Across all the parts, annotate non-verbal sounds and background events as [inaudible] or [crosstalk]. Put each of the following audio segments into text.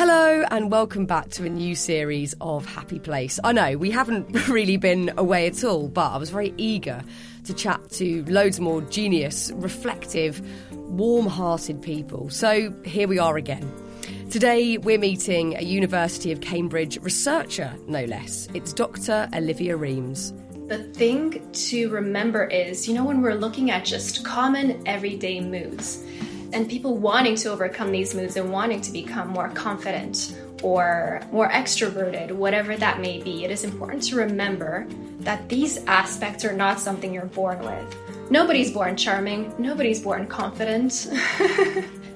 Hello, and welcome back to a new series of Happy Place. I know we haven't [laughs] really been away at all, but I was very eager to chat to loads more genius, reflective, warm hearted people. So here we are again. Today, we're meeting a University of Cambridge researcher, no less. It's Dr. Olivia Remes. The thing to remember is, you know, when we're looking at just common everyday moods, and people wanting to overcome these moods and wanting to become more confident or more extroverted, whatever that may be, it is important to remember that these aspects are not something you're born with. Nobody's born charming, nobody's born confident. [laughs]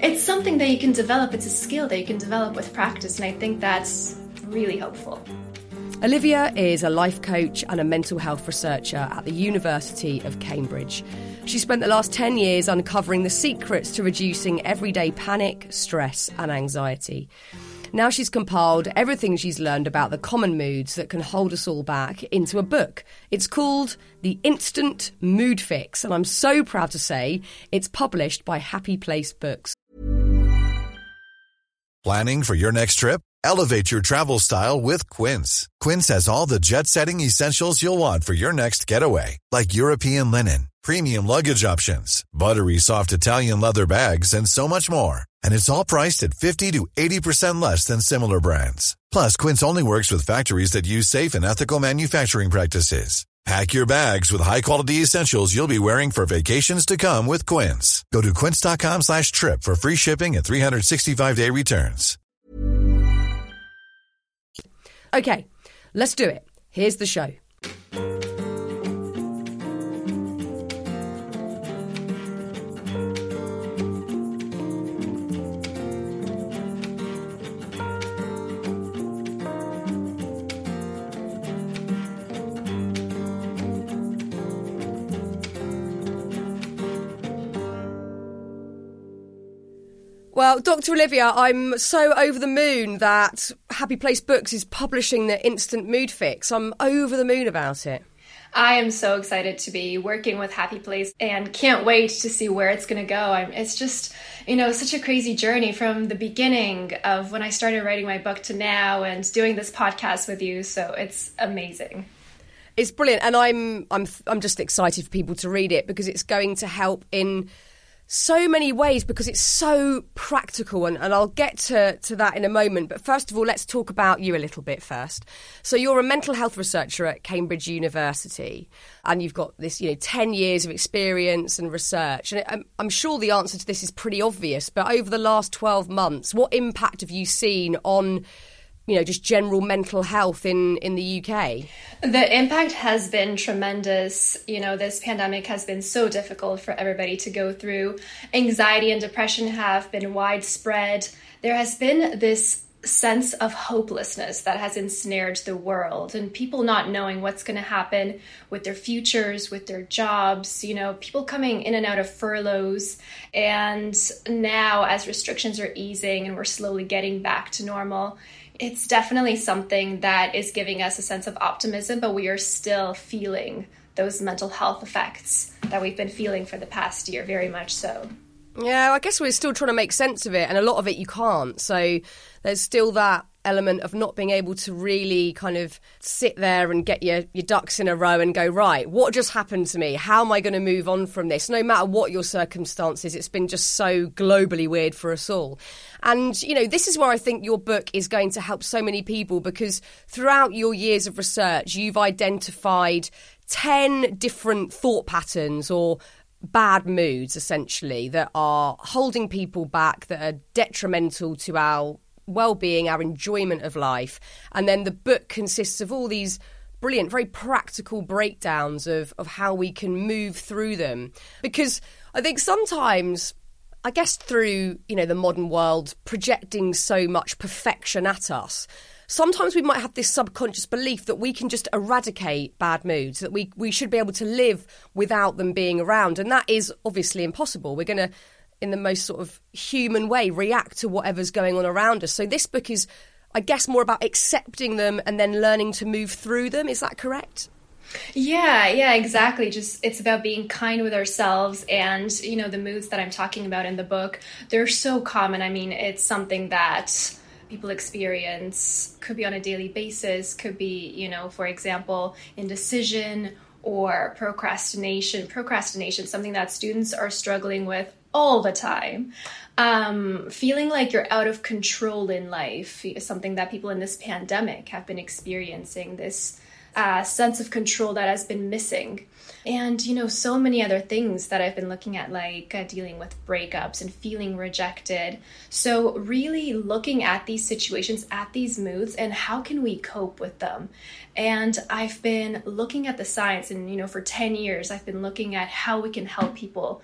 it's something that you can develop, it's a skill that you can develop with practice, and I think that's really helpful. Olivia is a life coach and a mental health researcher at the University of Cambridge. She spent the last 10 years uncovering the secrets to reducing everyday panic, stress, and anxiety. Now she's compiled everything she's learned about the common moods that can hold us all back into a book. It's called The Instant Mood Fix, and I'm so proud to say it's published by Happy Place Books. Planning for your next trip? Elevate your travel style with Quince. Quince has all the jet setting essentials you'll want for your next getaway, like European linen, premium luggage options, buttery soft Italian leather bags, and so much more. And it's all priced at 50 to 80% less than similar brands. Plus, Quince only works with factories that use safe and ethical manufacturing practices. Pack your bags with high-quality essentials you'll be wearing for vacations to come with Quince. Go to quince.com slash trip for free shipping and 365-day returns. Okay, let's do it. Here's the show. Well, Dr. Olivia, I'm so over the moon that Happy Place Books is publishing the Instant Mood Fix. I'm over the moon about it. I am so excited to be working with Happy Place and can't wait to see where it's going to go. I'm, it's just, you know, such a crazy journey from the beginning of when I started writing my book to now and doing this podcast with you. So it's amazing. It's brilliant, and I'm I'm I'm just excited for people to read it because it's going to help in so many ways because it's so practical and, and I'll get to, to that in a moment. But first of all, let's talk about you a little bit first. So you're a mental health researcher at Cambridge University and you've got this, you know, 10 years of experience and research. And I'm, I'm sure the answer to this is pretty obvious, but over the last 12 months, what impact have you seen on you know just general mental health in in the UK the impact has been tremendous. You know this pandemic has been so difficult for everybody to go through. Anxiety and depression have been widespread. There has been this sense of hopelessness that has ensnared the world and people not knowing what's going to happen with their futures with their jobs you know people coming in and out of furloughs. And now as restrictions are easing and we're slowly getting back to normal it's definitely something that is giving us a sense of optimism, but we are still feeling those mental health effects that we've been feeling for the past year, very much so. Yeah, I guess we're still trying to make sense of it, and a lot of it you can't. So there's still that element of not being able to really kind of sit there and get your, your ducks in a row and go, right, what just happened to me? How am I going to move on from this? No matter what your circumstances, it's been just so globally weird for us all. And, you know, this is where I think your book is going to help so many people because throughout your years of research, you've identified 10 different thought patterns or bad moods essentially that are holding people back that are detrimental to our well-being, our enjoyment of life. And then the book consists of all these brilliant, very practical breakdowns of, of how we can move through them. Because I think sometimes I guess through, you know, the modern world projecting so much perfection at us, sometimes we might have this subconscious belief that we can just eradicate bad moods, that we, we should be able to live without them being around. And that is obviously impossible. We're going to in the most sort of human way react to whatever's going on around us. So this book is, I guess, more about accepting them and then learning to move through them. Is that correct? Yeah, yeah, exactly. Just it's about being kind with ourselves and, you know, the moods that I'm talking about in the book, they're so common. I mean, it's something that people experience could be on a daily basis, could be, you know, for example, indecision or procrastination. Procrastination, something that students are struggling with all the time. Um, feeling like you're out of control in life is something that people in this pandemic have been experiencing. This uh, sense of control that has been missing. And, you know, so many other things that I've been looking at, like uh, dealing with breakups and feeling rejected. So, really looking at these situations, at these moods, and how can we cope with them? And I've been looking at the science, and, you know, for 10 years, I've been looking at how we can help people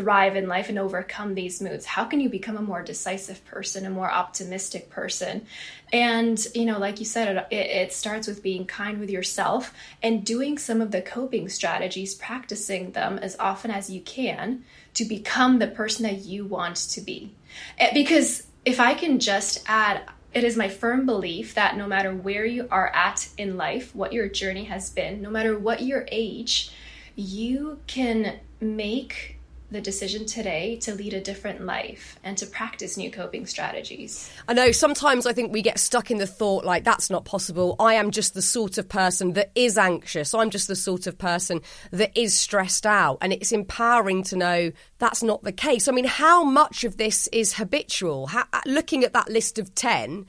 thrive in life and overcome these moods? How can you become a more decisive person, a more optimistic person? And, you know, like you said, it, it, starts with being kind with yourself and doing some of the coping strategies, practicing them as often as you can to become the person that you want to be. Eh, because if I can just add, it is my firm belief that no matter where you are at in life, what your journey has been, no matter what your age, you can make the decision today to lead a different life and to practice new coping strategies. I know sometimes I think we get stuck in the thought like that's not possible. I am just the sort of person that is anxious. I'm just the sort of person that is stressed out. And it's empowering to know that's not the case. I mean, how much of this is habitual? How, looking at that list of 10,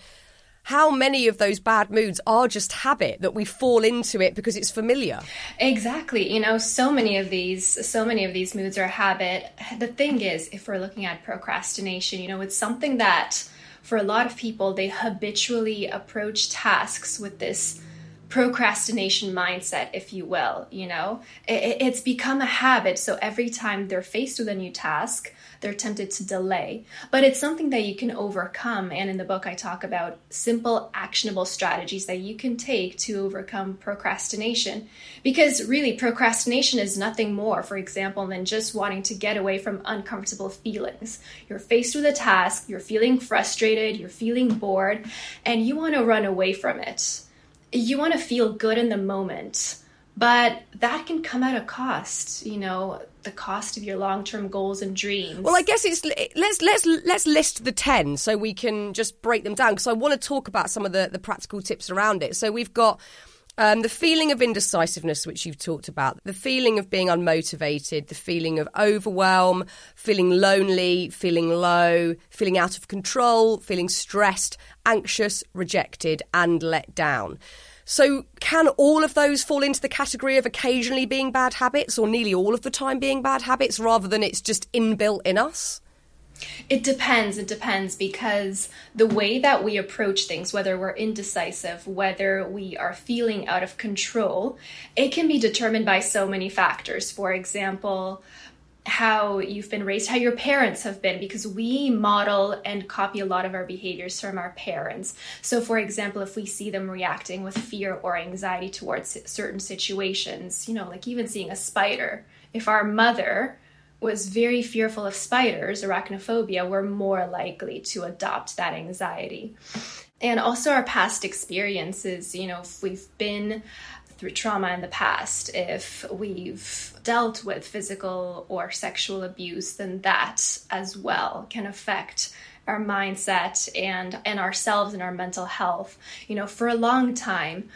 how many of those bad moods are just habit that we fall into it because it's familiar? Exactly. You know so many of these so many of these moods are habit. The thing is if we're looking at procrastination you know it's something that for a lot of people they habitually approach tasks with this procrastination mindset if you will you know it, it's become a habit so every time they're faced with a new task they're tempted to delay. But it's something that you can overcome. And in the book, I talk about simple, actionable strategies that you can take to overcome procrastination. Because really, procrastination is nothing more, for example, than just wanting to get away from uncomfortable feelings. You're faced with a task, you're feeling frustrated, you're feeling bored, and you want to run away from it. You want to feel good in the moment but that can come at a cost you know the cost of your long-term goals and dreams. Well i guess it's let's let's let's list the 10 so we can just break them down because i want to talk about some of the the practical tips around it. So we've got um, the feeling of indecisiveness, which you've talked about, the feeling of being unmotivated, the feeling of overwhelm, feeling lonely, feeling low, feeling out of control, feeling stressed, anxious, rejected, and let down. So, can all of those fall into the category of occasionally being bad habits or nearly all of the time being bad habits rather than it's just inbuilt in us? It depends. It depends because the way that we approach things, whether we're indecisive, whether we are feeling out of control, it can be determined by so many factors. For example, how you've been raised, how your parents have been, because we model and copy a lot of our behaviors from our parents. So, for example, if we see them reacting with fear or anxiety towards certain situations, you know, like even seeing a spider, if our mother was very fearful of spiders, arachnophobia, we're more likely to adopt that anxiety. And also our past experiences, you know, if we've been through trauma in the past, if we've dealt with physical or sexual abuse, then that as well can affect our mindset and and ourselves and our mental health, you know, for a long time.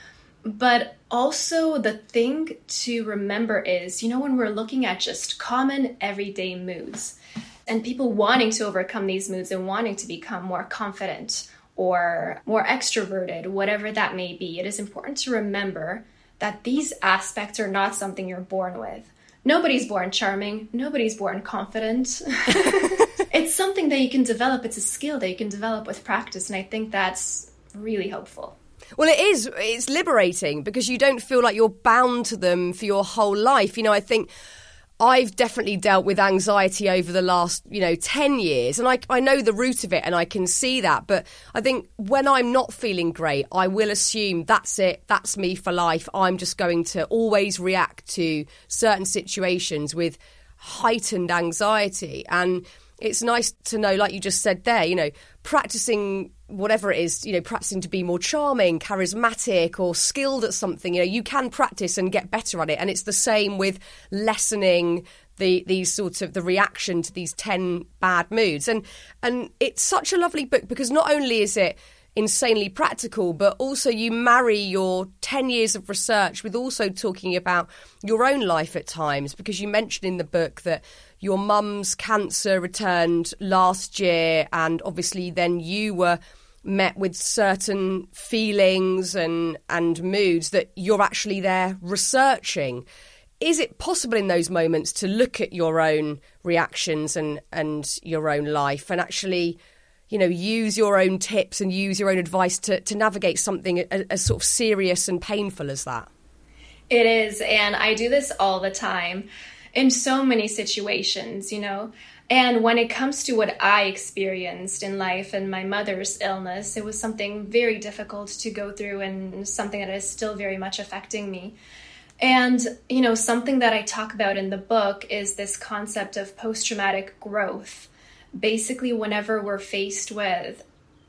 But also, the thing to remember is, you know, when we're looking at just common everyday moods and people wanting to overcome these moods and wanting to become more confident or more extroverted, whatever that may be, it is important to remember that these aspects are not something you're born with. Nobody's born charming, nobody's born confident. [laughs] it's something that you can develop, it's a skill that you can develop with practice, and I think that's really helpful. Well, it is. It's liberating because you don't feel like you're bound to them for your whole life. You know, I think I've definitely dealt with anxiety over the last, you know, 10 years and I, I know the root of it and I can see that. But I think when I'm not feeling great, I will assume that's it, that's me for life. I'm just going to always react to certain situations with heightened anxiety. And it's nice to know, like you just said there, you know, practicing whatever it is, you know, practicing to be more charming, charismatic, or skilled at something, you know, you can practice and get better at it. And it's the same with lessening the these sorts of the reaction to these 10 bad moods. And and it's such a lovely book because not only is it insanely practical, but also you marry your 10 years of research with also talking about your own life at times, because you mentioned in the book that your mum's cancer returned last year, and obviously then you were met with certain feelings and and moods that you're actually there researching. Is it possible in those moments to look at your own reactions and and your own life and actually you know use your own tips and use your own advice to, to navigate something as, as sort of serious and painful as that it is and i do this all the time in so many situations you know and when it comes to what I experienced in life and my mother's illness, it was something very difficult to go through and something that is still very much affecting me. And, you know, something that I talk about in the book is this concept of post traumatic growth. Basically, whenever we're faced with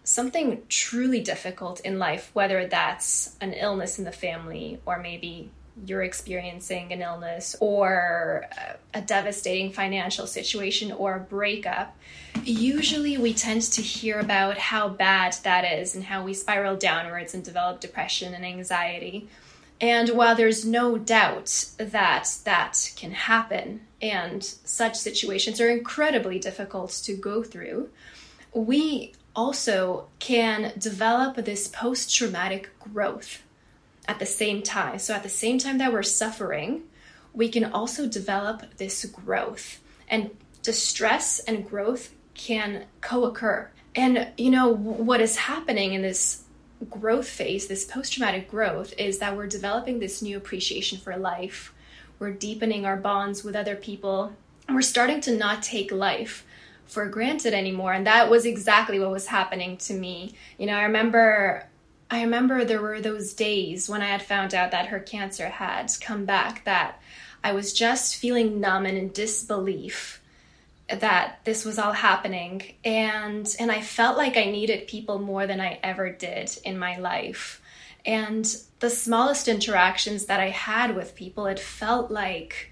something truly difficult in life, whether that's an illness in the family or maybe you're experiencing an illness or a devastating financial situation or a breakup, usually we tend to hear about how bad that is and how we spiral downwards and develop depression and anxiety. And while there's no doubt that that can happen and such situations are incredibly difficult to go through, we also can develop this post traumatic growth at the same time. So, at the same time that we're suffering, we can also develop this growth. And distress and growth can co occur. And, you know, what is happening in this growth phase, this post traumatic growth, is that we're developing this new appreciation for life. We're deepening our bonds with other people. We're starting to not take life for granted anymore. And that was exactly what was happening to me. You know, I remember I remember there were those days when I had found out that her cancer had come back that I was just feeling numb and in disbelief that this was all happening and and I felt like I needed people more than I ever did in my life. And the smallest interactions that I had with people it felt like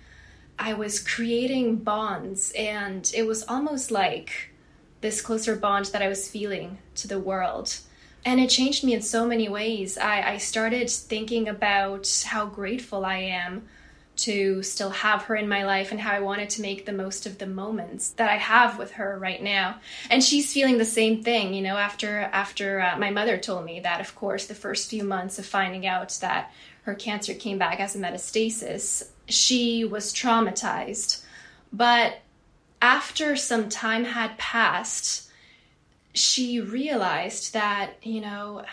I was creating bonds and it was almost like this closer bond that I was feeling to the world and it changed me in so many ways. I, I started thinking about how grateful I am to still have her in my life and how I wanted to make the most of the moments that I have with her right now. And she's feeling the same thing, you know, after after uh, my mother told me that of course the first few months of finding out that her cancer came back as a metastasis, she was traumatized. But after some time had passed, she realized that, you know,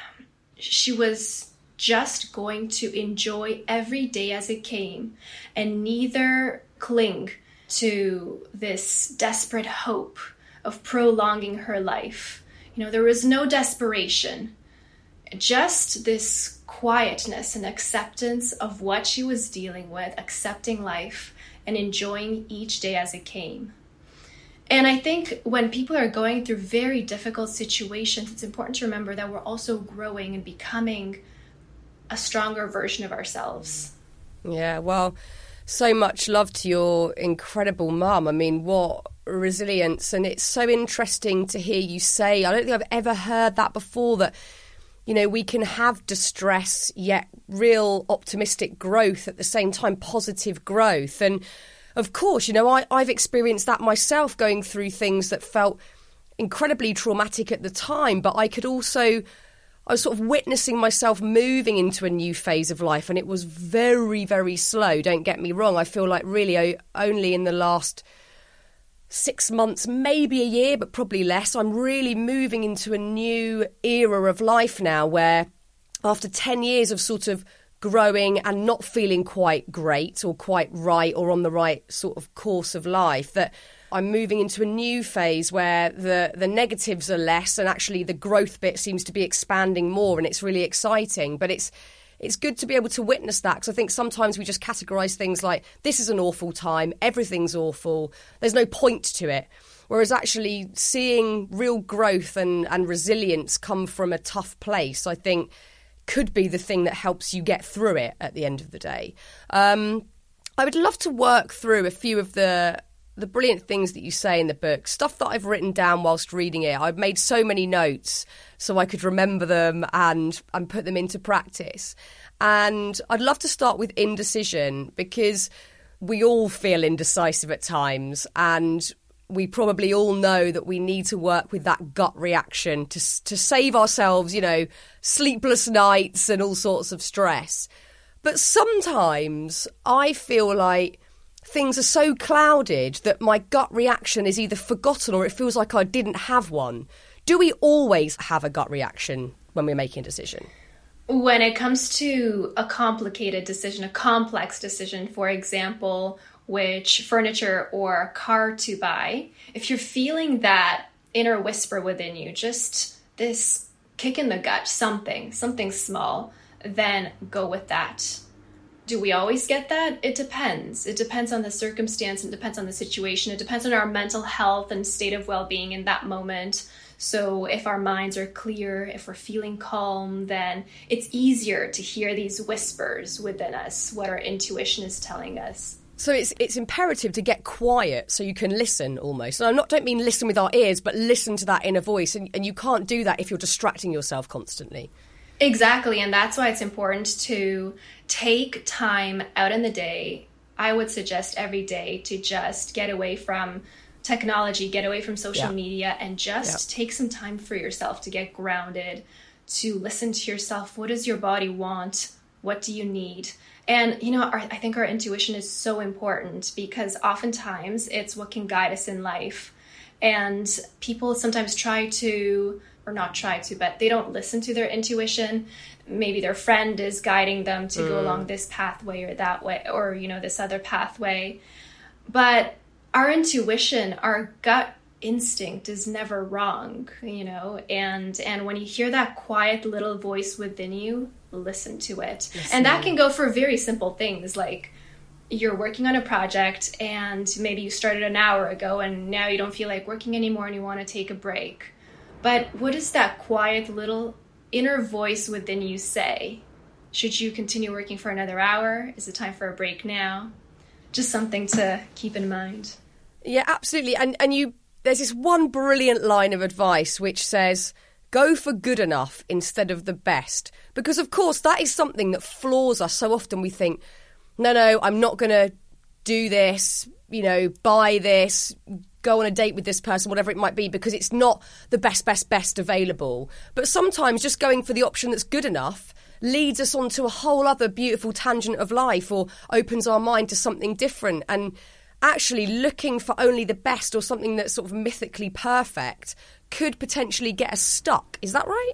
she was just going to enjoy every day as it came and neither cling to this desperate hope of prolonging her life. You know, there was no desperation, just this quietness and acceptance of what she was dealing with, accepting life and enjoying each day as it came. And I think when people are going through very difficult situations, it's important to remember that we're also growing and becoming a stronger version of ourselves. Yeah, well, so much love to your incredible mum. I mean, what resilience. And it's so interesting to hear you say, I don't think I've ever heard that before, that, you know, we can have distress, yet real optimistic growth at the same time, positive growth. And of course, you know, I, I've experienced that myself going through things that felt incredibly traumatic at the time, but I could also. I was sort of witnessing myself moving into a new phase of life, and it was very, very slow. Don't get me wrong. I feel like really only in the last six months, maybe a year, but probably less, I'm really moving into a new era of life now where after 10 years of sort of growing and not feeling quite great or quite right or on the right sort of course of life that I'm moving into a new phase where the the negatives are less and actually the growth bit seems to be expanding more and it's really exciting. But it's it's good to be able to witness that because I think sometimes we just categorize things like this is an awful time. Everything's awful. There's no point to it. Whereas actually seeing real growth and and resilience come from a tough place I think could be the thing that helps you get through it at the end of the day. Um, I would love to work through a few of the the brilliant things that you say in the book, stuff that I've written down whilst reading it. I've made so many notes so I could remember them and and put them into practice. And I'd love to start with indecision because we all feel indecisive at times and we probably all know that we need to work with that gut reaction to to save ourselves, you know, sleepless nights and all sorts of stress. But sometimes I feel like things are so clouded that my gut reaction is either forgotten or it feels like I didn't have one. Do we always have a gut reaction when we're making a decision? When it comes to a complicated decision, a complex decision, for example, which furniture or car to buy, if you're feeling that inner whisper within you, just this kick in the gut, something, something small, then go with that. Do we always get that? It depends. It depends on the circumstance, it depends on the situation, it depends on our mental health and state of well being in that moment. So, if our minds are clear, if we're feeling calm, then it's easier to hear these whispers within us, what our intuition is telling us. So it's it's imperative to get quiet so you can listen almost. And I not don't mean listen with our ears, but listen to that inner voice. And, and you can't do that if you're distracting yourself constantly. Exactly, and that's why it's important to take time out in the day. I would suggest every day to just get away from technology, get away from social yeah. media, and just yeah. take some time for yourself to get grounded, to listen to yourself. What does your body want? What do you need? And, you know, our, I think our intuition is so important because oftentimes it's what can guide us in life. And people sometimes try to, or not try to, but they don't listen to their intuition. Maybe their friend is guiding them to mm. go along this pathway or that way, or, you know, this other pathway. But our intuition, our gut instinct is never wrong, you know, and and when you hear that quiet little voice within you, listen to it. Yes, and that can go for very simple things like you're working on a project and maybe you started an hour ago and now you don't feel like working anymore and you want to take a break. But what is that quiet little inner voice within you say? Should you continue working for another hour? Is it time for a break now? Just something to keep in mind. Yeah, absolutely. And and you there's this one brilliant line of advice which says go for good enough instead of the best. Because, of course, that is something that floors us so often. We think, no, no, I'm not going to do this, you know, buy this, go on a date with this person, whatever it might be, because it's not the best, best, best available. But sometimes just going for the option that's good enough leads us onto a whole other beautiful tangent of life or opens our mind to something different. And actually looking for only the best or something that's sort of mythically perfect could potentially get us stuck. Is that right?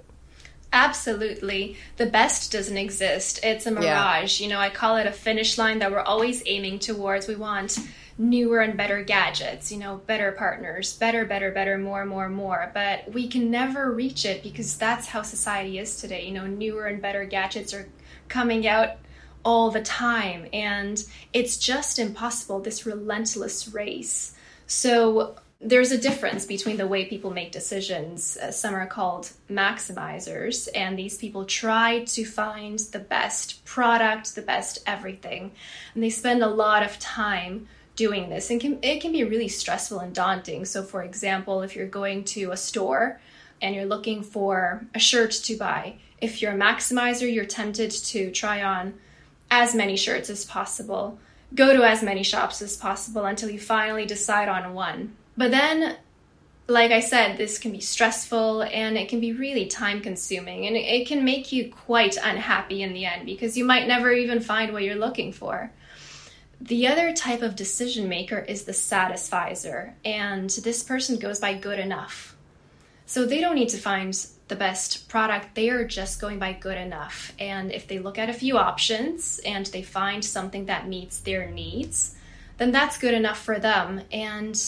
Absolutely. The best doesn't exist. It's a mirage. Yeah. You know, I call it a finish line that we're always aiming towards. We want newer and better gadgets, you know, better partners, better, better, better, more, more, more. But we can never reach it because that's how society is today. You know, newer and better gadgets are coming out all the time. And it's just impossible, this relentless race. So there's a difference between the way people make decisions. Uh, some are called maximizers, and these people try to find the best product, the best everything. And they spend a lot of time doing this and can, it can be really stressful and daunting. So, for example, if you're going to a store and you're looking for a shirt to buy, if you're a maximizer, you're tempted to try on as many shirts as possible, go to as many shops as possible until you finally decide on one. But then, like I said, this can be stressful and it can be really time consuming and it can make you quite unhappy in the end because you might never even find what you're looking for. The other type of decision maker is the satisficer, and this person goes by good enough. So they don't need to find the best product, they are just going by good enough. And if they look at a few options and they find something that meets their needs, then that's good enough for them. And,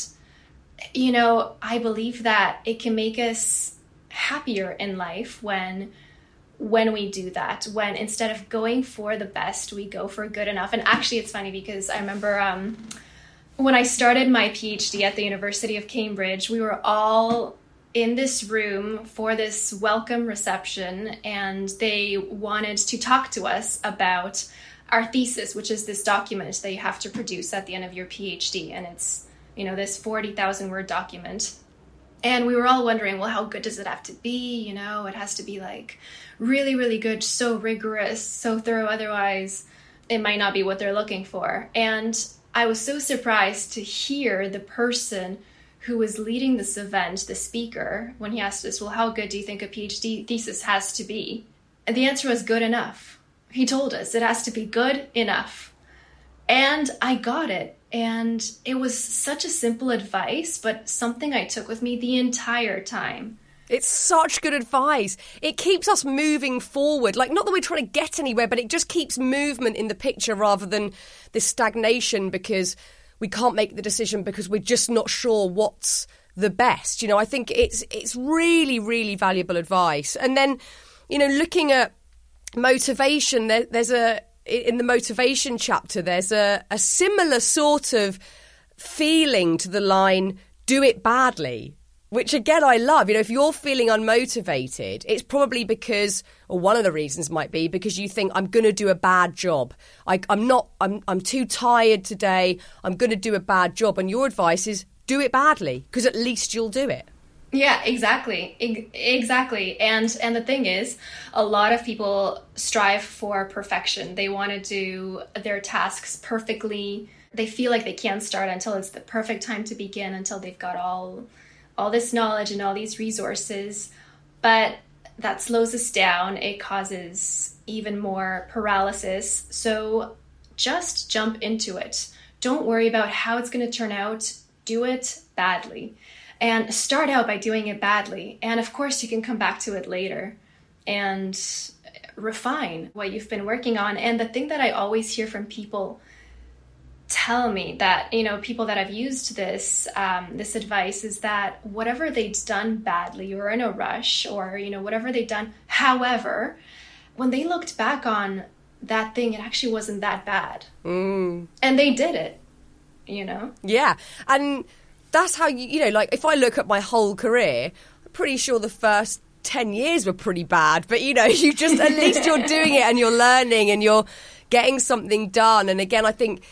you know, I believe that it can make us happier in life when when we do that when instead of going for the best we go for good enough and actually it's funny because i remember um, when i started my phd at the university of cambridge we were all in this room for this welcome reception and they wanted to talk to us about our thesis, which is this document that you have to produce at the end of your PhD. And it's you know, this 40,000 word document. And we were all wondering, well, how good does it have to be? You know, it has to be like really, really good, so rigorous, so thorough. Otherwise, it might not be what they're looking for. And I was so surprised to hear the person who was leading this event, the speaker, when he asked us, Well, how good do you think a PhD thesis has to be? And the answer was good enough. He told us it has to be good enough. And I got it. And it was such a simple advice, but something I took with me the entire time. It's such good advice. It keeps us moving forward. Like, not that we're trying to get anywhere, but it just keeps movement in the picture rather than this stagnation because we can't make the decision because we're just not sure what's the best. You know, I think it's it's really, really valuable advice. And then, you know, looking at motivation, there, there's a in the motivation chapter, there's a, a similar sort of feeling to the line "do it badly." which again I love. You know, if you're feeling unmotivated, it's probably because, or one of the reasons might be because you think I'm going to do a bad job. I, am not. I'm. I'm too tired today. I'm going to do a bad job. And your advice is do it badly because at least you'll do it. Yeah, exactly. exactly. And and the thing is, a lot of people strive for perfection. They want to do their tasks perfectly. They feel like they can't start until it's the perfect time to begin until they've got all all this knowledge and all these resources, but that slows us down. It causes even more paralysis. So just jump into it. Don't worry about how it's going to turn out. Do it badly. And start out by doing it badly. And of course, you can come back to it later and refine what you've been working on. And the thing that I always hear from people tell me that you know people that have used this um, this advice is that whatever they'd done badly or in a rush or you know whatever they'd done however when they looked back on that thing it actually wasn't that bad mm. and they did it you know yeah and that's how you you know like if i look at my whole career i'm pretty sure the first 10 years were pretty bad but you know [laughs] you just at least you're doing it and you're learning and you're getting something done and again i think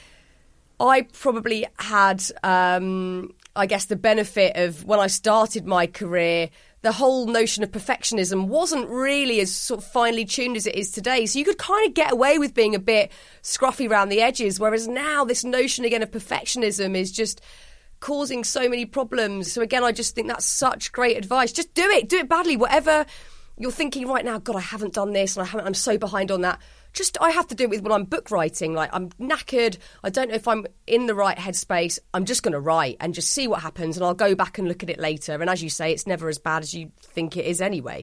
I probably had, um, I guess, the benefit of when I started my career. The whole notion of perfectionism wasn't really as sort of finely tuned as it is today. So you could kind of get away with being a bit scruffy around the edges. Whereas now, this notion again of perfectionism is just causing so many problems. So again, I just think that's such great advice. Just do it, do it badly, whatever you're thinking right now. God, I haven't done this, and I haven't. I'm so behind on that just I have to do it with when I'm book writing. Like I'm knackered. I don't know if I'm in the right headspace. I'm just going to write and just see what happens, and I'll go back and look at it later. And as you say, it's never as bad as you think it is anyway.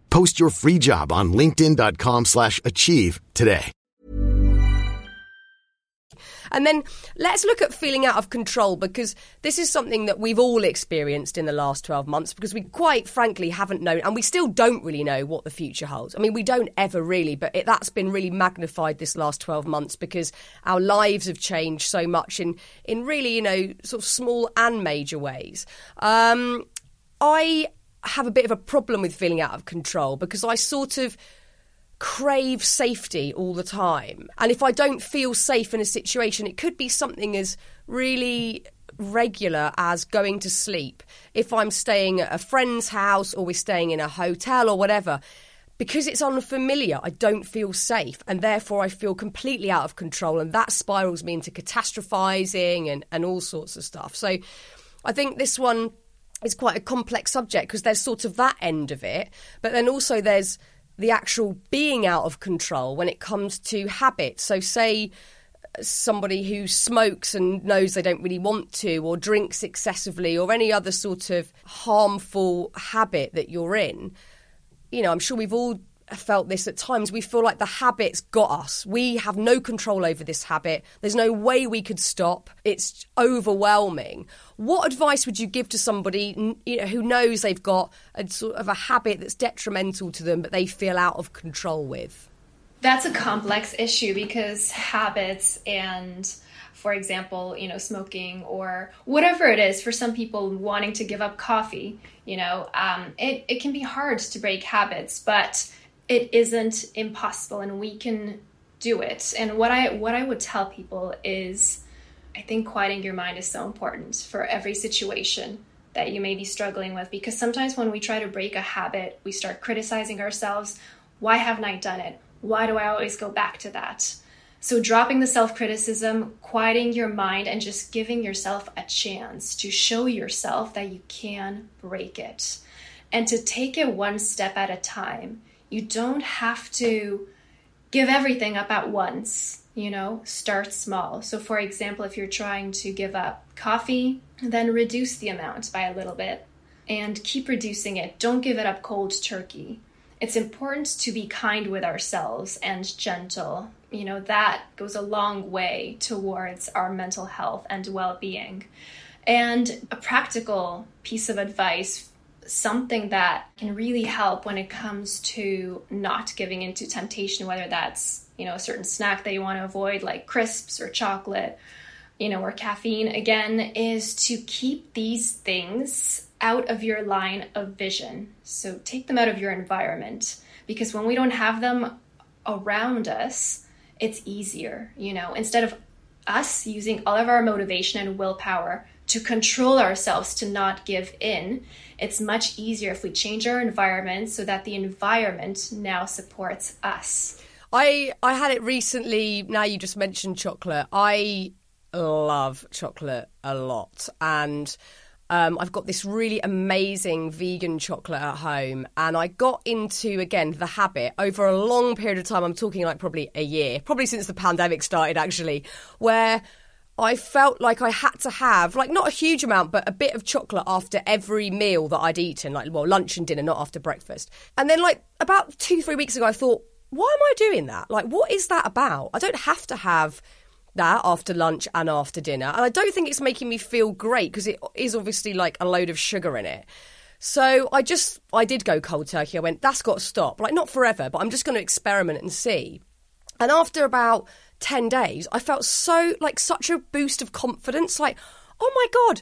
Post your free job on linkedin.com slash achieve today. And then let's look at feeling out of control because this is something that we've all experienced in the last 12 months because we quite frankly haven't known and we still don't really know what the future holds. I mean, we don't ever really, but it, that's been really magnified this last 12 months because our lives have changed so much in, in really, you know, sort of small and major ways. Um, I have a bit of a problem with feeling out of control because I sort of crave safety all the time. And if I don't feel safe in a situation, it could be something as really regular as going to sleep. If I'm staying at a friend's house or we're staying in a hotel or whatever, because it's unfamiliar, I don't feel safe, and therefore I feel completely out of control, and that spirals me into catastrophizing and, and all sorts of stuff. So I think this one is quite a complex subject because there's sort of that end of it, but then also there's the actual being out of control when it comes to habit. So, say uh, somebody who smokes and knows they don't really want to, or drinks excessively, or any other sort of harmful habit that you're in. You know, I'm sure we've all felt this at times. We feel like the habit's got us. We have no control over this habit. There's no way we could stop. It's overwhelming. What advice would you give to somebody you know, who knows they've got a sort of a habit that's detrimental to them, but they feel out of control with? That's a complex issue because habits and for example, you know, smoking or whatever it is, for some people wanting to give up coffee, you know, um, it, it can be hard to break habits, but it isn't impossible and we can do it. And what I what I would tell people is I think quieting your mind is so important for every situation that you may be struggling with because sometimes when we try to break a habit, we start criticizing ourselves. Why haven't I done it? Why do I always go back to that? So, dropping the self criticism, quieting your mind, and just giving yourself a chance to show yourself that you can break it and to take it one step at a time. You don't have to give everything up at once, you know, start small. So, for example, if you're trying to give up coffee, then reduce the amount by a little bit and keep reducing it. Don't give it up cold turkey it's important to be kind with ourselves and gentle. You know, that goes a long way towards our mental health and well being. And a practical piece of advice, something that can really help when it comes to not giving into temptation, whether that's, you know, a certain snack that you want to avoid, like crisps or chocolate, you know, or caffeine, again, is to keep these things out of your line of vision. So take them out of your environment because when we don't have them around us, it's easier, you know, instead of us using all of our motivation and willpower to control ourselves to not give in, it's much easier if we change our environment so that the environment now supports us. I I had it recently. Now you just mentioned chocolate. I love chocolate a lot and um, I've got this really amazing vegan chocolate at home, and I got into again the habit over a long period of time. I'm talking like probably a year, probably since the pandemic started, actually, where I felt like I had to have like not a huge amount, but a bit of chocolate after every meal that I'd eaten, like well, lunch and dinner, not after breakfast. And then like about two, three weeks ago, I thought, why am I doing that? Like, what is that about? I don't have to have that after lunch and after dinner. And I don't think it's making me feel great because it is obviously like a load of sugar in it. So I just, I did go cold turkey. I went, that's got to stop. Like, not forever, but I'm just going to experiment and see. And after about 10 days, I felt so, like, such a boost of confidence. Like, oh my God,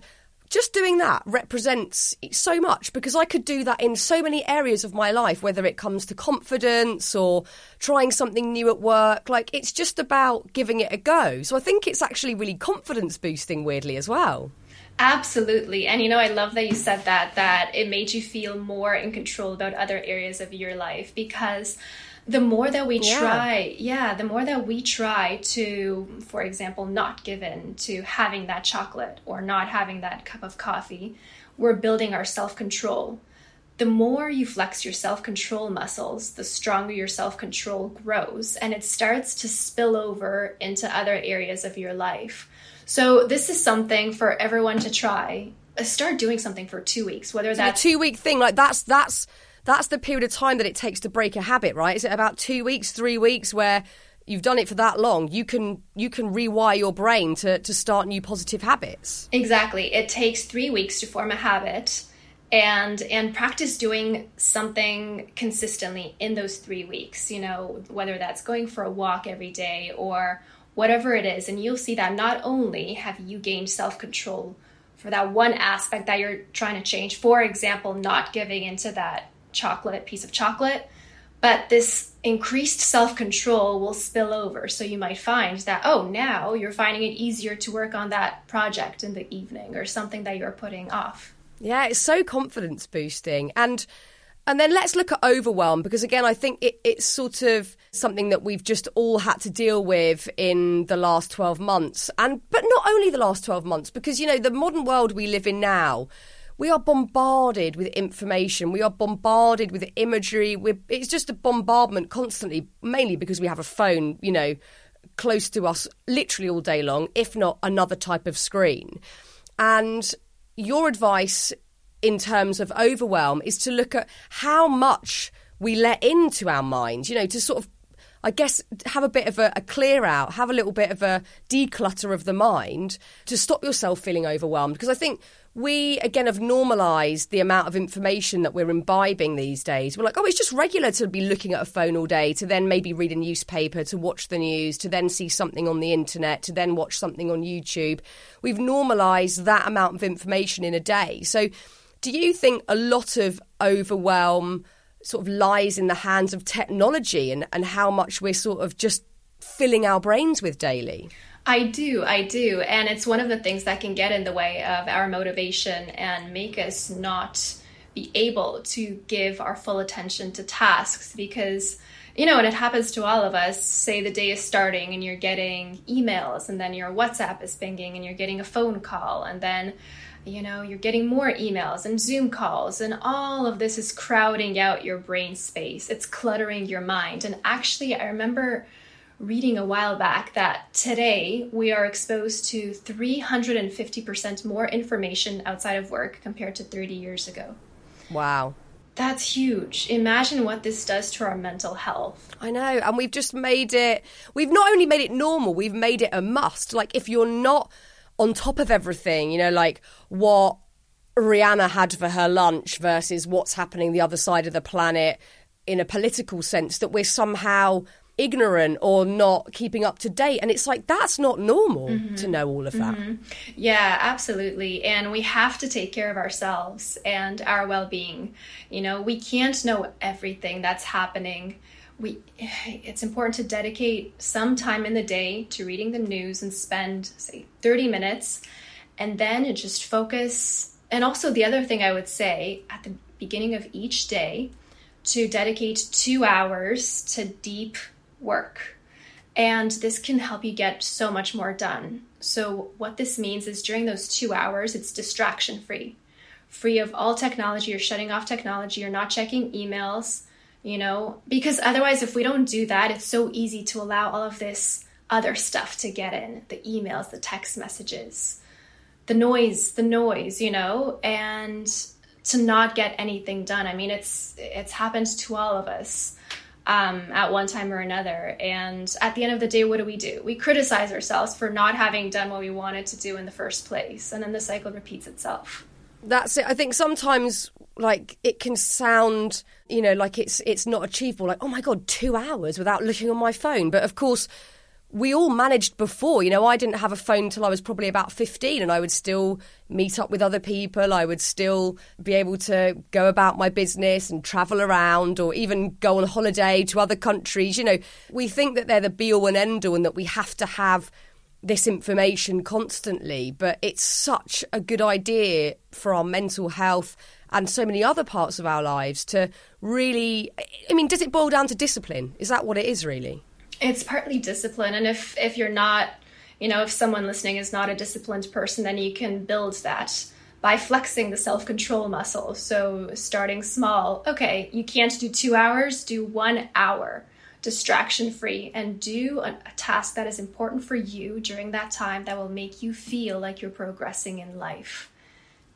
just doing that represents so much because I could do that in so many areas of my life, whether it comes to confidence or trying something new at work. Like, it's just about giving it a go. So I think it's actually really confidence boosting, weirdly, as well. Absolutely. And you know, I love that you said that, that it made you feel more in control about other areas of your life because the more that we try, yeah. yeah, the more that we try to, for example, not give in to having that chocolate or not having that cup of coffee, we're building our self control. The more you flex your self control muscles, the stronger your self control grows and it starts to spill over into other areas of your life. So, this is something for everyone to try. Uh, start doing something for two weeks, whether that's a two week thing. Like, that's, that's, that's the period of time that it takes to break a habit, right? Is it about two weeks, three weeks where you've done it for that long, you can you can rewire your brain to, to start new positive habits. Exactly. It takes three weeks to form a habit and and practice doing something consistently in those three weeks, you know, whether that's going for a walk every day or whatever it is. And you'll see that not only have you gained self-control for that one aspect that you're trying to change, for example, not giving into that chocolate, piece of chocolate. But this increased self control will spill over. So you might find that, oh, now you're finding it easier to work on that project in the evening or something that you're putting off. Yeah, it's so confidence boosting. And and then let's look at overwhelm because again, I think it, it's sort of something that we've just all had to deal with in the last twelve months, and but not only the last twelve months, because you know the modern world we live in now we are bombarded with information. We are bombarded with imagery. We're, it's just a bombardment constantly, mainly because we have a phone, you know, close to us literally all day long, if not another type of screen. And your advice in terms of overwhelm is to look at how much we let into our minds, you know, to sort of I guess have a bit of a, a, clear out, have a little bit of a declutter of the mind to stop yourself feeling overwhelmed. Because I think we, again, have normalised the amount of information that we're imbibing these days. We're like, oh, it's just regular to be looking at a phone all day, to then maybe read a newspaper, to watch the news, to then see something on the internet, to then watch something on YouTube. We've normalised that amount of information in a day. So do you think a lot of overwhelm sort of lies in the hands of technology and, and how much we're sort of just filling our brains with daily? I do, I do. And it's one of the things that can get in the way of our motivation and make us not be able to give our full attention to tasks because you know, and it happens to all of us. Say the day is starting and you're getting emails, and then your WhatsApp is pinging, and you're getting a phone call, and then you know, you're getting more emails and Zoom calls, and all of this is crowding out your brain space. It's cluttering your mind. And actually, I remember reading a while back that today we are exposed to 350% more information outside of work compared to 30 years ago. Wow. That's huge. Imagine what this does to our mental health. I know. And we've just made it, we've not only made it normal, we've made it a must. Like, if you're not on top of everything, you know, like what Rihanna had for her lunch versus what's happening the other side of the planet in a political sense, that we're somehow ignorant or not keeping up to date. And it's like, that's not normal mm-hmm. to know all of that. Mm-hmm. Yeah, absolutely. And we have to take care of ourselves and our well being. You know, we can't know everything that's happening we it's important to dedicate some time in the day to reading the news and spend say 30 minutes and then just focus and also the other thing i would say at the beginning of each day to dedicate 2 hours to deep work and this can help you get so much more done so what this means is during those 2 hours it's distraction free free of all technology you're shutting off technology you're not checking emails you know? Because otherwise, if we don't do that, it's so easy to allow all of this other stuff to get in the emails, the text messages, the noise, the noise, you know? And to not get anything done. I mean, it's it's happened to all of us um, at one time or another. And at the end of the day, what do we do? We criticize ourselves for not having done what we wanted to do in the first place, and then the cycle repeats itself. That's it. I think sometimes like it can sound you know like it's it's not achievable like oh my god 2 hours without looking on my phone but of course we all managed before you know I didn't have a phone till I was probably about 15 and I would still meet up with other people I would still be able to go about my business and travel around or even go on holiday to other countries you know we think that they're the be all and end all and that we have to have this information constantly, but it's such a good idea for our mental health and so many other parts of our lives to really. I mean, does it boil down to discipline? Is that what it is, really? It's partly discipline, and if if you're not, you know, if someone listening is not a disciplined person, then you can build that by flexing the self control muscle. So starting small. Okay, you can't do two hours. Do one hour distraction free and do a, a, task that is important for you during that time that will make you feel like you're progressing in life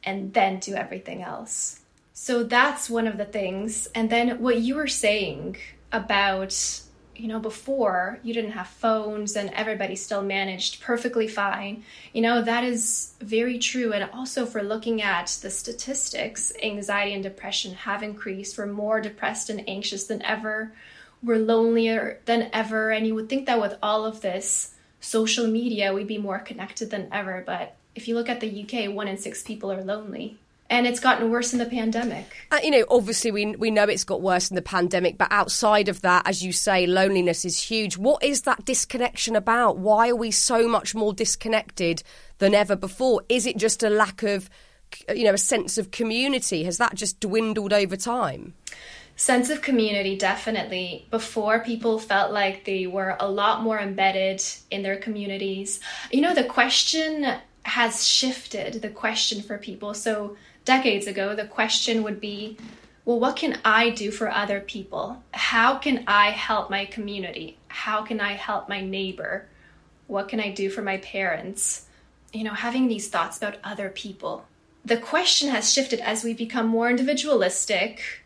and then do everything else. So that's one of the things. And then what you were saying about, you know, before you didn't have phones and everybody still managed perfectly fine, you know, that is very true. And also for looking at the statistics, anxiety and depression have increased. We're more depressed and anxious than ever we're lonelier than ever. And you would think that with all of this social media, we'd be more connected than ever. But if you look at the UK, one in six people are lonely. And it's gotten worse in the pandemic. Uh, you know, obviously, we, we know it's got worse in the pandemic, but outside of that, as you say, loneliness is huge. What is that disconnection about? Why are we so much more disconnected than ever before? Is it just a lack of, you know, a sense of community? Has that just dwindled over time? sense of community definitely before people felt like they were a lot more embedded in their communities you know the question has shifted the question for people so decades ago the question would be well what can i do for other people how can i help my community how can i help my neighbor what can i do for my parents you know having these thoughts about other people the question has shifted as we become more individualistic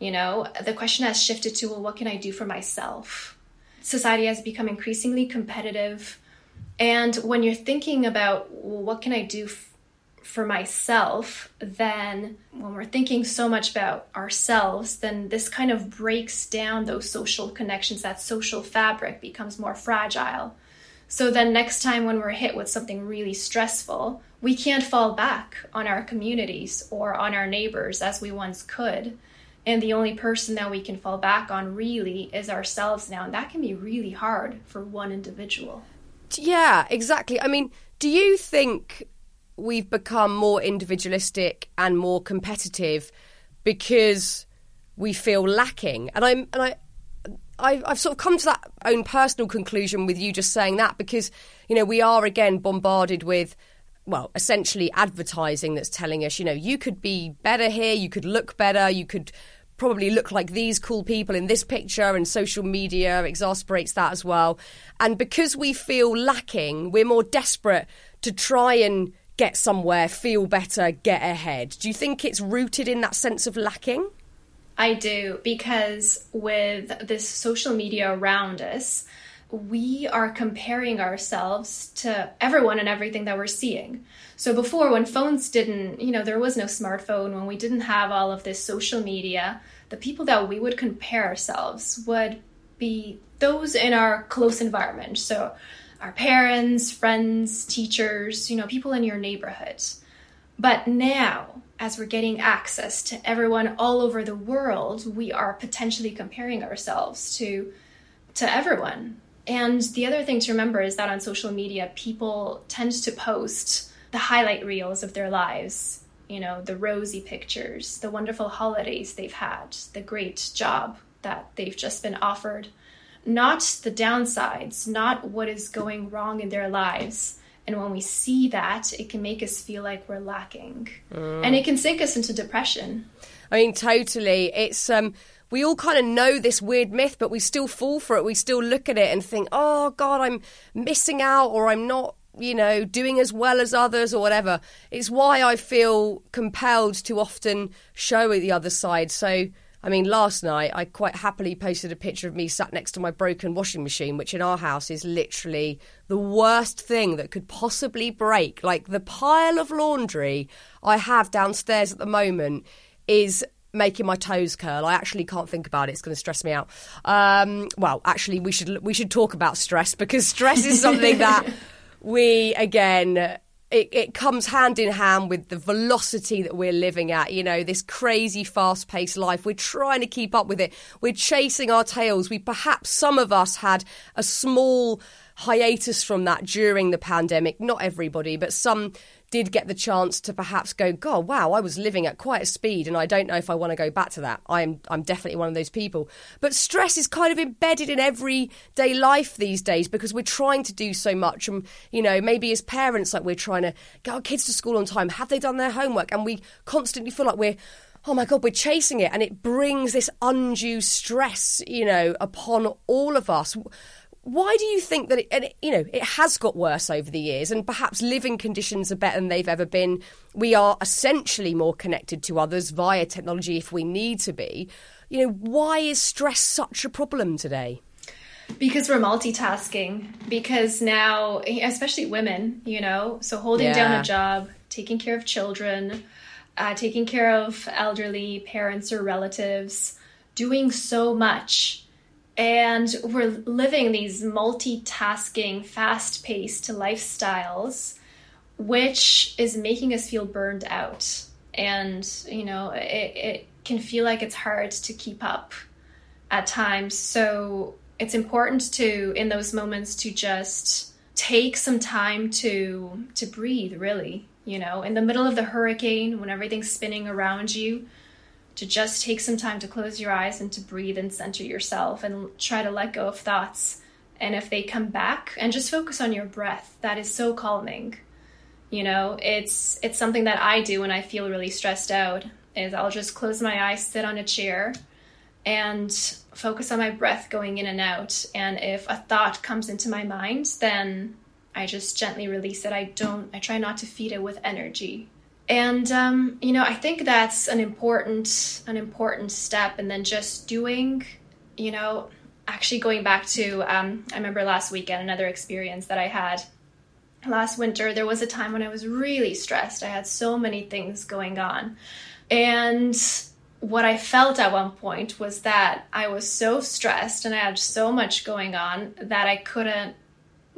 You know, the question has shifted to, well, what can I do for myself? Society has become increasingly competitive. And when you're thinking about, well, what can I do for myself, then when we're thinking so much about ourselves, then this kind of breaks down those social connections. That social fabric becomes more fragile. So then, next time when we're hit with something really stressful, we can't fall back on our communities or on our neighbors as we once could. And the only person that we can fall back on really is ourselves now. And that can be really hard for one individual. Yeah, exactly. I mean, do you think we've become more individualistic and more competitive because we feel lacking? And I'm and I I've, I've sort of come to that own personal conclusion with you just saying that because you know we are again bombarded with well essentially advertising that's telling us you know you could be better here you could look better you could probably look like these cool people in this picture and social media exasperates that as well and because we feel lacking we're more desperate to try and get somewhere feel better get ahead do you think it's rooted in that sense of lacking I do because with this social media around us, we are comparing ourselves to everyone and everything that we're seeing. So before, when phones didn't, you know, there was no smartphone, when we didn't have all of this social media, the people that we would compare ourselves would be those in our close environment. So our parents, friends, teachers, you know, people in your neighborhood. But now, as we're getting access to everyone all over the world, we are potentially comparing ourselves to to everyone. And the other thing to remember is that on social media, people tend to post the highlight reels of their lives, you know, the rosy pictures, the wonderful holidays they've had, the great job that they've just been offered, not the downsides, not what is going wrong in their lives. And when we see that, it can make us feel like we're lacking. Mm. And it can sink us into depression. I mean, totally. It's um we all kind of know this weird myth, but we still fall for it. We still look at it and think, "Oh god, I'm missing out or I'm not you know, doing as well as others or whatever. It's why I feel compelled to often show the other side. So, I mean, last night I quite happily posted a picture of me sat next to my broken washing machine, which in our house is literally the worst thing that could possibly break. Like the pile of laundry I have downstairs at the moment is making my toes curl. I actually can't think about it. It's going to stress me out. Um, well, actually, we should we should talk about stress because stress is something [laughs] that we again it, it comes hand in hand with the velocity that we're living at. You know, this crazy, fast paced life. We're trying to keep up with it. We're chasing our tails. We perhaps, some of us had a small hiatus from that during the pandemic. Not everybody, but some did get the chance to perhaps go, God, wow, I was living at quite a speed, and I don't know if I want to go back to that. I'm I'm definitely one of those people. But stress is kind of embedded in everyday life these days because we're trying to do so much, and you know, maybe as parents, like we're trying to get our kids to school on time. Have they done their homework? And we constantly feel like we're oh my god we're chasing it and it brings this undue stress you know upon all of us why do you think that it, and it, you know it has got worse over the years and perhaps living conditions are better than they've ever been? We are essentially more connected to others via technology if we need to be. You know why is stress such a problem today? Because we're multitasking. Because now especially women you know so holding yeah. down a job taking care of children uh, taking care of elderly parents or relatives doing so much and we're living these multitasking, fast paced lifestyles, which is making us feel burned out. And, you know, it, it can feel like it's hard to keep up at times. So it's important to, in those moments, to just take some time to to breathe really you know in the middle of the hurricane when everything's spinning around you to just take some time to close your eyes and to breathe and center yourself and try to let go of thoughts. And if they come back, and just focus on your breath, that is so calming. You know, it's it's something that I do when I feel really stressed out. Is I'll just close my eyes, sit on a chair, and focus on my breath going in and out. And if a thought comes into my mind, then I just gently release it. I don't. I try not to feed it with energy And um, you know, I think that's an important an important step. And then just doing, you know, actually going back to um, I remember last weekend another experience that I had last winter. There was a time when I was really stressed. I had so many things going on, and what I felt at one point was that I was so stressed and I had so much going on that I couldn't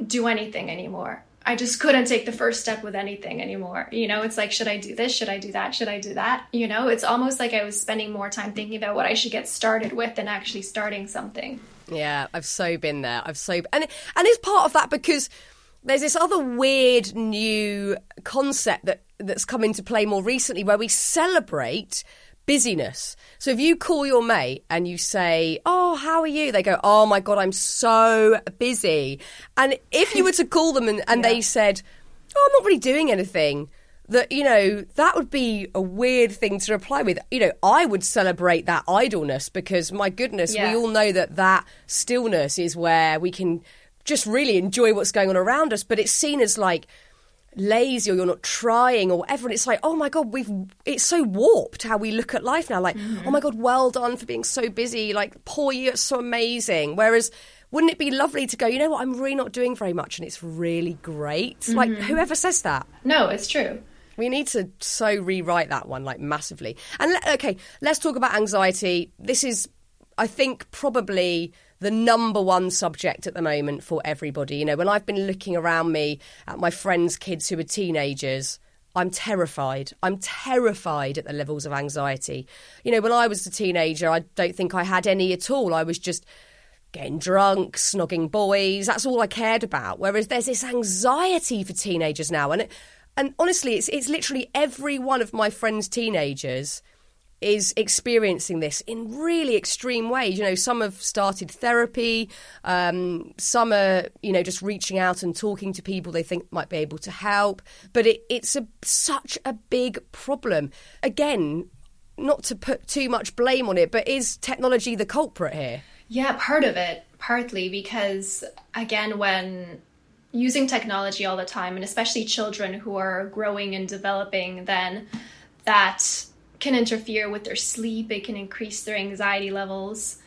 do anything anymore. I just couldn't take the first step with anything anymore. You know, it's like, should I do this? Should I do that? Should I do that? You know, it's almost like I was spending more time thinking about what I should get started with than actually starting something. Yeah, I've so been there. I've so and and it's part of that because there's this other weird new concept that that's come into play more recently where we celebrate busyness. So if you call your mate and you say, "Oh, how are you?" they go, "Oh my god, I'm so busy." And if you were to call them and, and yeah. they said, "Oh, I'm not really doing anything," that you know that would be a weird thing to reply with. You know, I would celebrate that idleness because my goodness, yeah. we all know that that stillness is where we can just really enjoy what's going on around us. But it's seen as like lazy or you're not trying or whatever. And it's like oh my god we've it's so warped how we look at life now. Like mm-hmm. oh my god well done for being so busy. Like poor you it's so amazing. Whereas wouldn't it be lovely to go you know what i'm really not doing very much and it's really great? Mm-hmm. like whoever says that? No it's true. We need to so rewrite that one like massively. And le- okay let's talk about anxiety. This is i think probably the number one subject at the moment for everybody. You know, when I've been looking around me at my friends' kids who are teenagers, I'm terrified. I'm terrified at the levels of anxiety. You know, when I was a teenager, I don't think I had any at all. I was just getting drunk, snogging boys. That's all I cared about. Whereas there's this anxiety for teenagers now, and and honestly, it's it's literally every one of my friends' teenagers is experiencing this in really extreme ways. You know, some have started therapy, um, some are, you know, just reaching out and talking to people they think might be able to help. But it, it's a, such a big problem. Again, not to put too much blame on it, but is technology the culprit here? Yeah, part of it, partly because, again, when using technology all the time, and especially children who are growing and developing, then that can interfere with their sleep, it can increase their anxiety levels.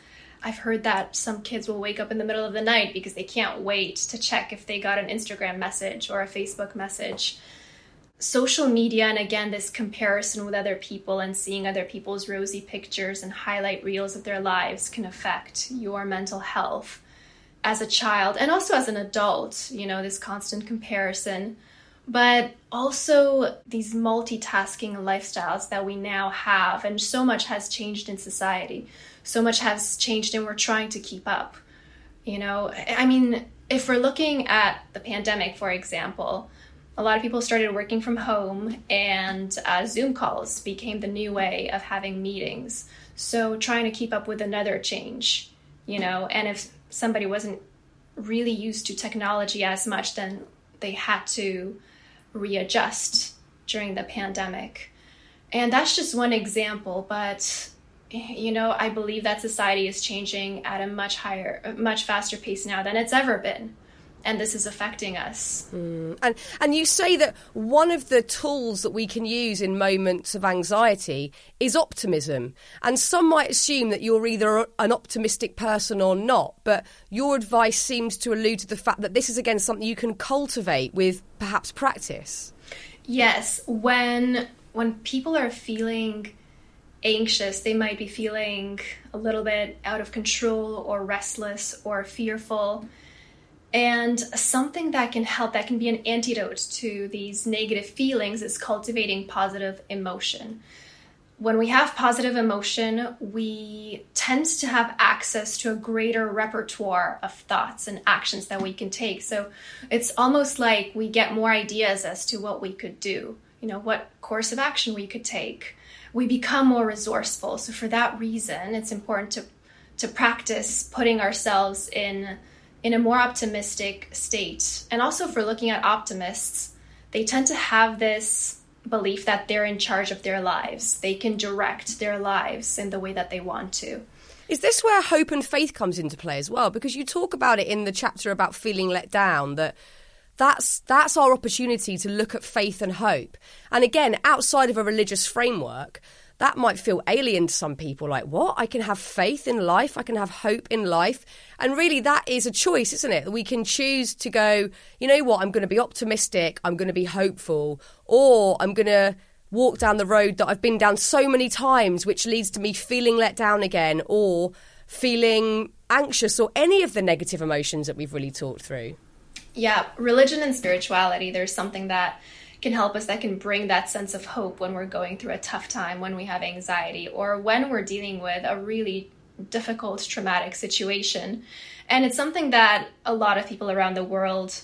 I've heard that some kids will wake up in the middle of the night because they can't wait to check if they got an Instagram message or a Facebook message. Social media, and again, this comparison with other people and seeing other people's rosy pictures and highlight reels of their lives can affect your mental health as a child and also as an adult. You know, this constant comparison but also these multitasking lifestyles that we now have and so much has changed in society. So much has changed and we're trying to keep up you know? I mean if we're looking at the pandemic for example a lot of people started working from home and uh, zoom calls became the new way of having meetings. So trying to keep up with another change you know? And if somebody wasn't really used to technology as much then they had to readjust during the pandemic. And that's just one example, but you know, I believe that society is changing at a much higher, much faster pace now than it's ever been. And this is affecting us. Mm. And and you say that one of the tools that we can use in moments of anxiety is optimism. And some might assume that you're either an optimistic person or not, but your advice seems to allude to the fact that this is again something you can cultivate with perhaps practice. Yes, when when people are feeling anxious, they might be feeling a little bit out of control or restless or fearful. And something that can help, that can be an antidote to these negative feelings, is cultivating positive emotion when we have positive emotion, we tend to have access to a greater repertoire of thoughts and actions that we can take. So it's almost like we get more ideas as to what we could do, you know, what course of action we could take. We become more resourceful. So for that reason, it's important to to practice putting ourselves in in a more optimistic state. And also for looking at optimists, they tend to have this belief that they're in charge of their lives. They can direct their lives in the way that they want to. Is this where hope and faith comes into play as well? Because you talk about it in the chapter about feeling let down that that's that's our opportunity to look at faith and hope. And again, outside of a religious framework, that might feel alien to some people like what? I can have faith in life. I can have hope in life. And really that is a choice isn't it? We can choose to go you know what? I'm going to be optimistic. I'm going to be hopeful. Or i'm going to walk down the road that i've been down so many times which leads to me feeling let down again or feeling anxious or any of the negative emotions that we've really talked through. Yeah, religion and spirituality, there's something that can help us that can bring that sense of hope when we're going through a tough time, when we have anxiety, or when we're dealing with a really difficult, traumatic situation. And it's something that a lot of people around the world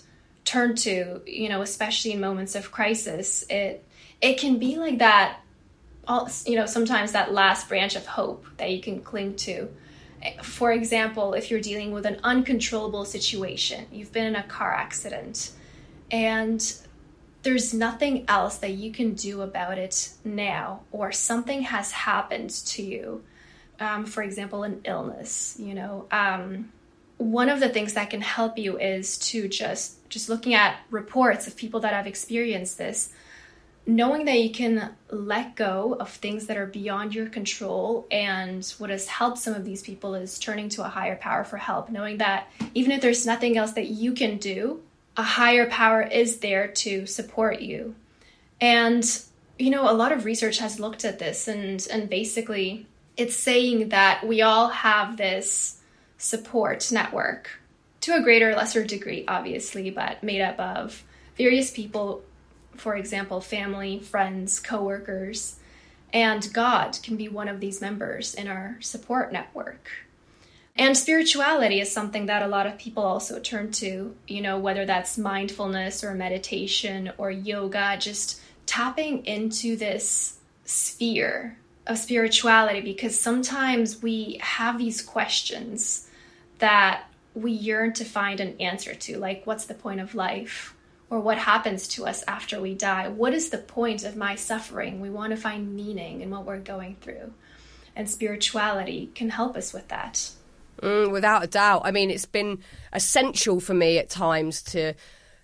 turn to, you know, especially in moments of crisis. It it can be like that all, you know, sometimes that last branch of hope that you can cling to for example, if you're dealing with an uncontrollable situation, you've been in a car accident, and there's nothing else that you can do about it now, or something has happened to you. Um, for example, an illness, you know. Um, one of the things that can help you is to just just looking at reports of people that have experienced this knowing that you can let go of things that are beyond your control and what has helped some of these people is turning to a higher power for help knowing that even if there's nothing else that you can do a higher power is there to support you and you know a lot of research has looked at this and and basically it's saying that we all have this support network to a greater or lesser degree obviously but made up of various people for example, family, friends, coworkers, and God can be one of these members in our support network. And spirituality is something that a lot of people also turn to, you know, whether that's mindfulness or meditation or yoga, just tapping into this sphere of spirituality because sometimes we have these questions that we yearn to find an answer to, like, what's the point of life? or what happens to us after we die. What is the point of my suffering? We want to find meaning in what we're going through. And spirituality can help us with that. Mm, without a doubt. I mean, it's been essential for me at times to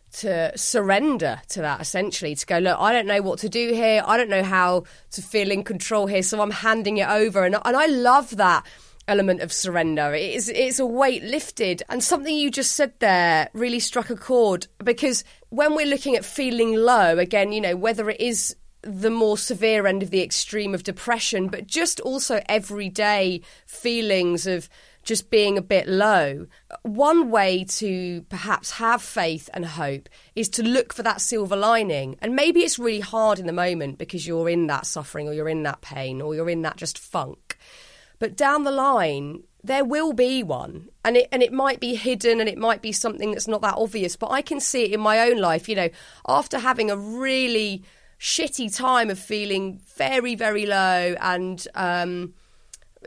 to surrender to that essentially to go look i don't know what to do here i don't know how to feel in control here so i'm handing it over and, and i love that element of surrender. It's it's a weight lifted, and something you just said there really struck a chord because when we're looking at feeling low, again, you know, whether it is the more severe end of the extreme of depression, but just also everyday feelings of just being a bit low. One way to perhaps have faith and hope is to look for that silver lining. And maybe it's really hard in the moment because you're in that suffering or you're in that pain or you're in that just funk. But down the line, there will be one and it and it might be hidden and it might be something that's not that obvious but i can see it in my own life you know after having a really shitty time of feeling very very low and um,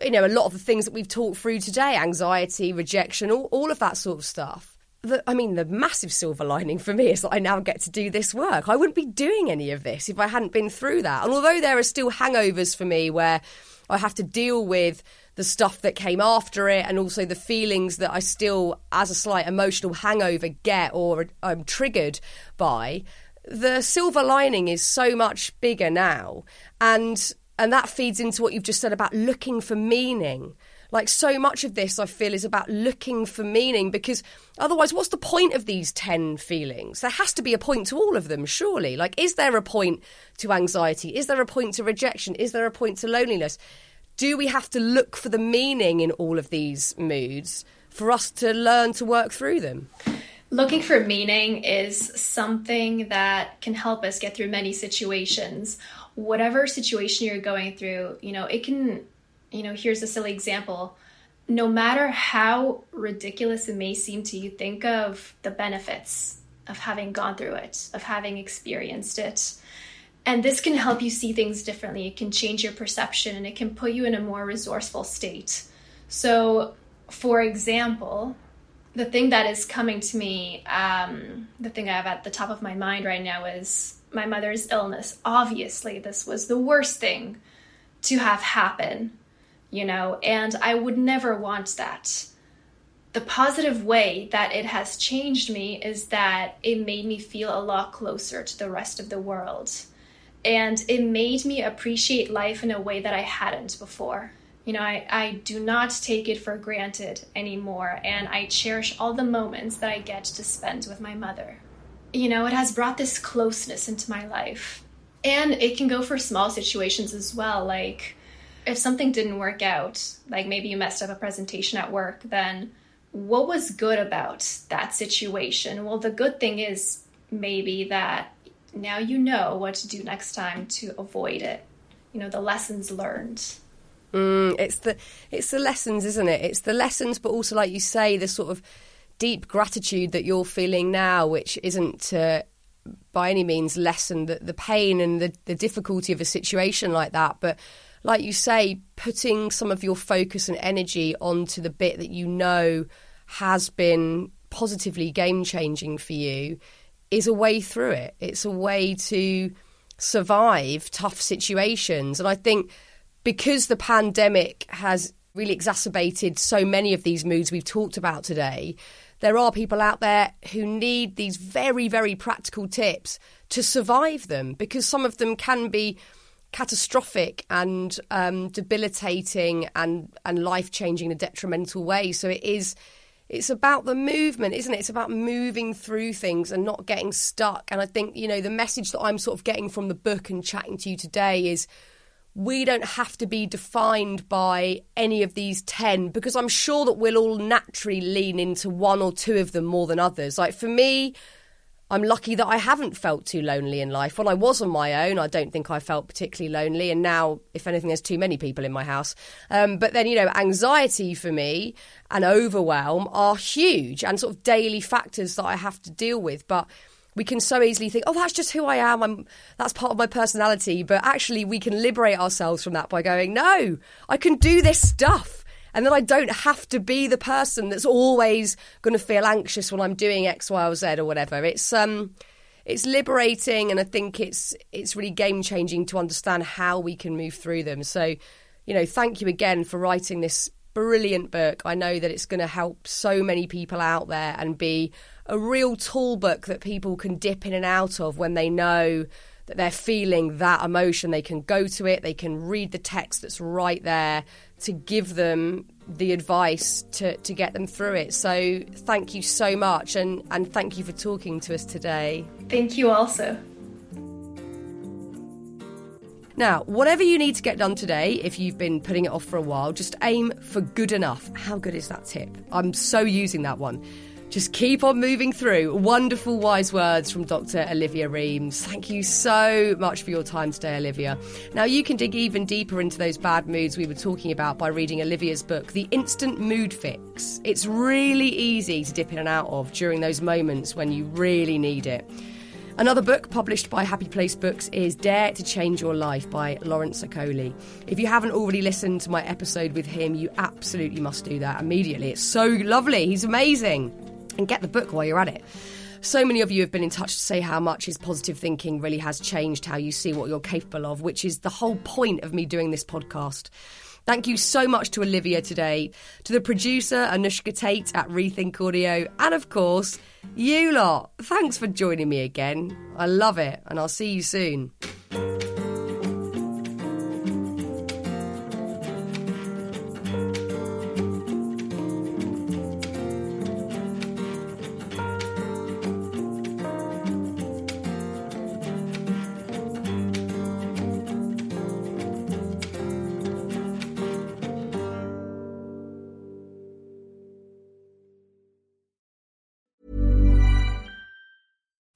you know a lot of the things that we've talked through today anxiety rejection all, all of that sort of stuff the, I mean, the massive silver lining for me is that I now get to do this work. I wouldn't be doing any of this if I hadn't been through that. And although there are still hangovers for me where I have to deal with the stuff that came after it and also the feelings that I still, as a slight emotional hangover, get or I'm triggered by. The silver lining is so much bigger now. And and that feeds into what you've just said about looking for meaning. Like so much of this, I feel, is about looking for meaning because otherwise, what's the point of these 10 feelings? There has to be a point to all of them, surely. Like, is there a point to anxiety? Is there a point to rejection? Is there a point to loneliness? Do we have to look for the meaning in all of these moods for us to learn to work through them? Looking for meaning is something that can help us get through many situations. Whatever situation you're going through, you know, it can you know, here's a silly example. No matter how ridiculous it may seem to you, think of the benefits of having gone through it, of having experienced it. And this can help you see things differently. It can change your perception and it can put you in a more resourceful state. So, for example, the thing that is coming to me, um, the thing I have at the top of my mind right now is my mother's illness. Obviously, this was the worst thing to have happen you know, and I would never want that. the positive way that it has changed me is that it made me feel a lot closer to the rest of the world. And it made me appreciate life in a way that I hadn't before. You know, I, I do not take it for granted anymore, and I cherish all the moments that I get to spend with my mother. You know, it has brought this closeness into my life. And it can go for small situations as well. Like, if something didn't work out, like maybe you messed up a presentation at work, then what was good about that situation? Well, the good thing is maybe that now you know what to do next time to avoid it. You know, the lessons learned. Mm, it's the it's the lessons, isn't it? It's the lessons, but also, like you say, the sort of deep gratitude that you're feeling now, which isn't to by any means lessen the, the pain and the, the difficulty of a situation like that, but like you say, putting some of your focus and energy onto the bit that you know has been positively game changing for you is a way through it. It's a way to survive tough situations. And I think because the pandemic has really exacerbated so many of these moods we've talked about today, there are people out there who need these very, very practical tips to survive them because some of them can be catastrophic and um, debilitating and, and life changing in a detrimental way. So it is. It's about the movement, isn't it? It's about moving through things and not getting stuck. And I think, you know, the message that I'm sort of getting from the book and chatting to you today is we don't have to be defined by any of these 10 because I'm sure that we'll all naturally lean into one or two of them more than others. Like for me, I'm lucky that I haven't felt too lonely in life. When I was on my own, I don't think I felt particularly lonely. And now, if anything, there's too many people in my house. Um, but then, you know, anxiety for me and overwhelm are huge and sort of daily factors that I have to deal with. But we can so easily think, oh, that's just who I am. I'm, that's part of my personality. But actually, we can liberate ourselves from that by going, no, I can do this stuff and then I don't have to be the person that's always going to feel anxious when I'm doing X, Y, or Z or whatever. It's um, it's liberating, and I think it's it's really game changing to understand how we can move through them. So, you know, thank you again for writing this brilliant book. I know that it's going to help so many people out there and be a real tool book that people can dip in and out of when they know that they're feeling that emotion. They can go to it, they can read the text that's right there to give them the advice to, to get them through it. So thank you so much and, and thank you for talking to us today. Thank you also. Now, whatever you need to get done today, if you've been putting it off for a while, just aim for good enough. How good is that tip? I'm so using that one. Just keep on moving through. Wonderful wise words from Dr. Olivia Remes. Thank you so much for your time today, Olivia. Now, you can dig even deeper into those bad moods we were talking about by reading Olivia's book, The Instant Mood Fix. It's really easy to dip in and out of during those moments when you really need it. Another book published by Happy Place Books is Dare to Change Your Life by Lawrence Okolie. If you haven't already listened to my episode with him, you absolutely must do that immediately. It's so lovely. He's amazing and get the book while you're at it. So many of you have been in touch to say how much his positive thinking really has changed how you see what you're capable of, which is the whole point of me doing this podcast. Thank you so much to Olivia today, to the producer Anushka Tate at Rethink Audio, and of course, you lot. Thanks for joining me again. I love it, and I'll see you soon.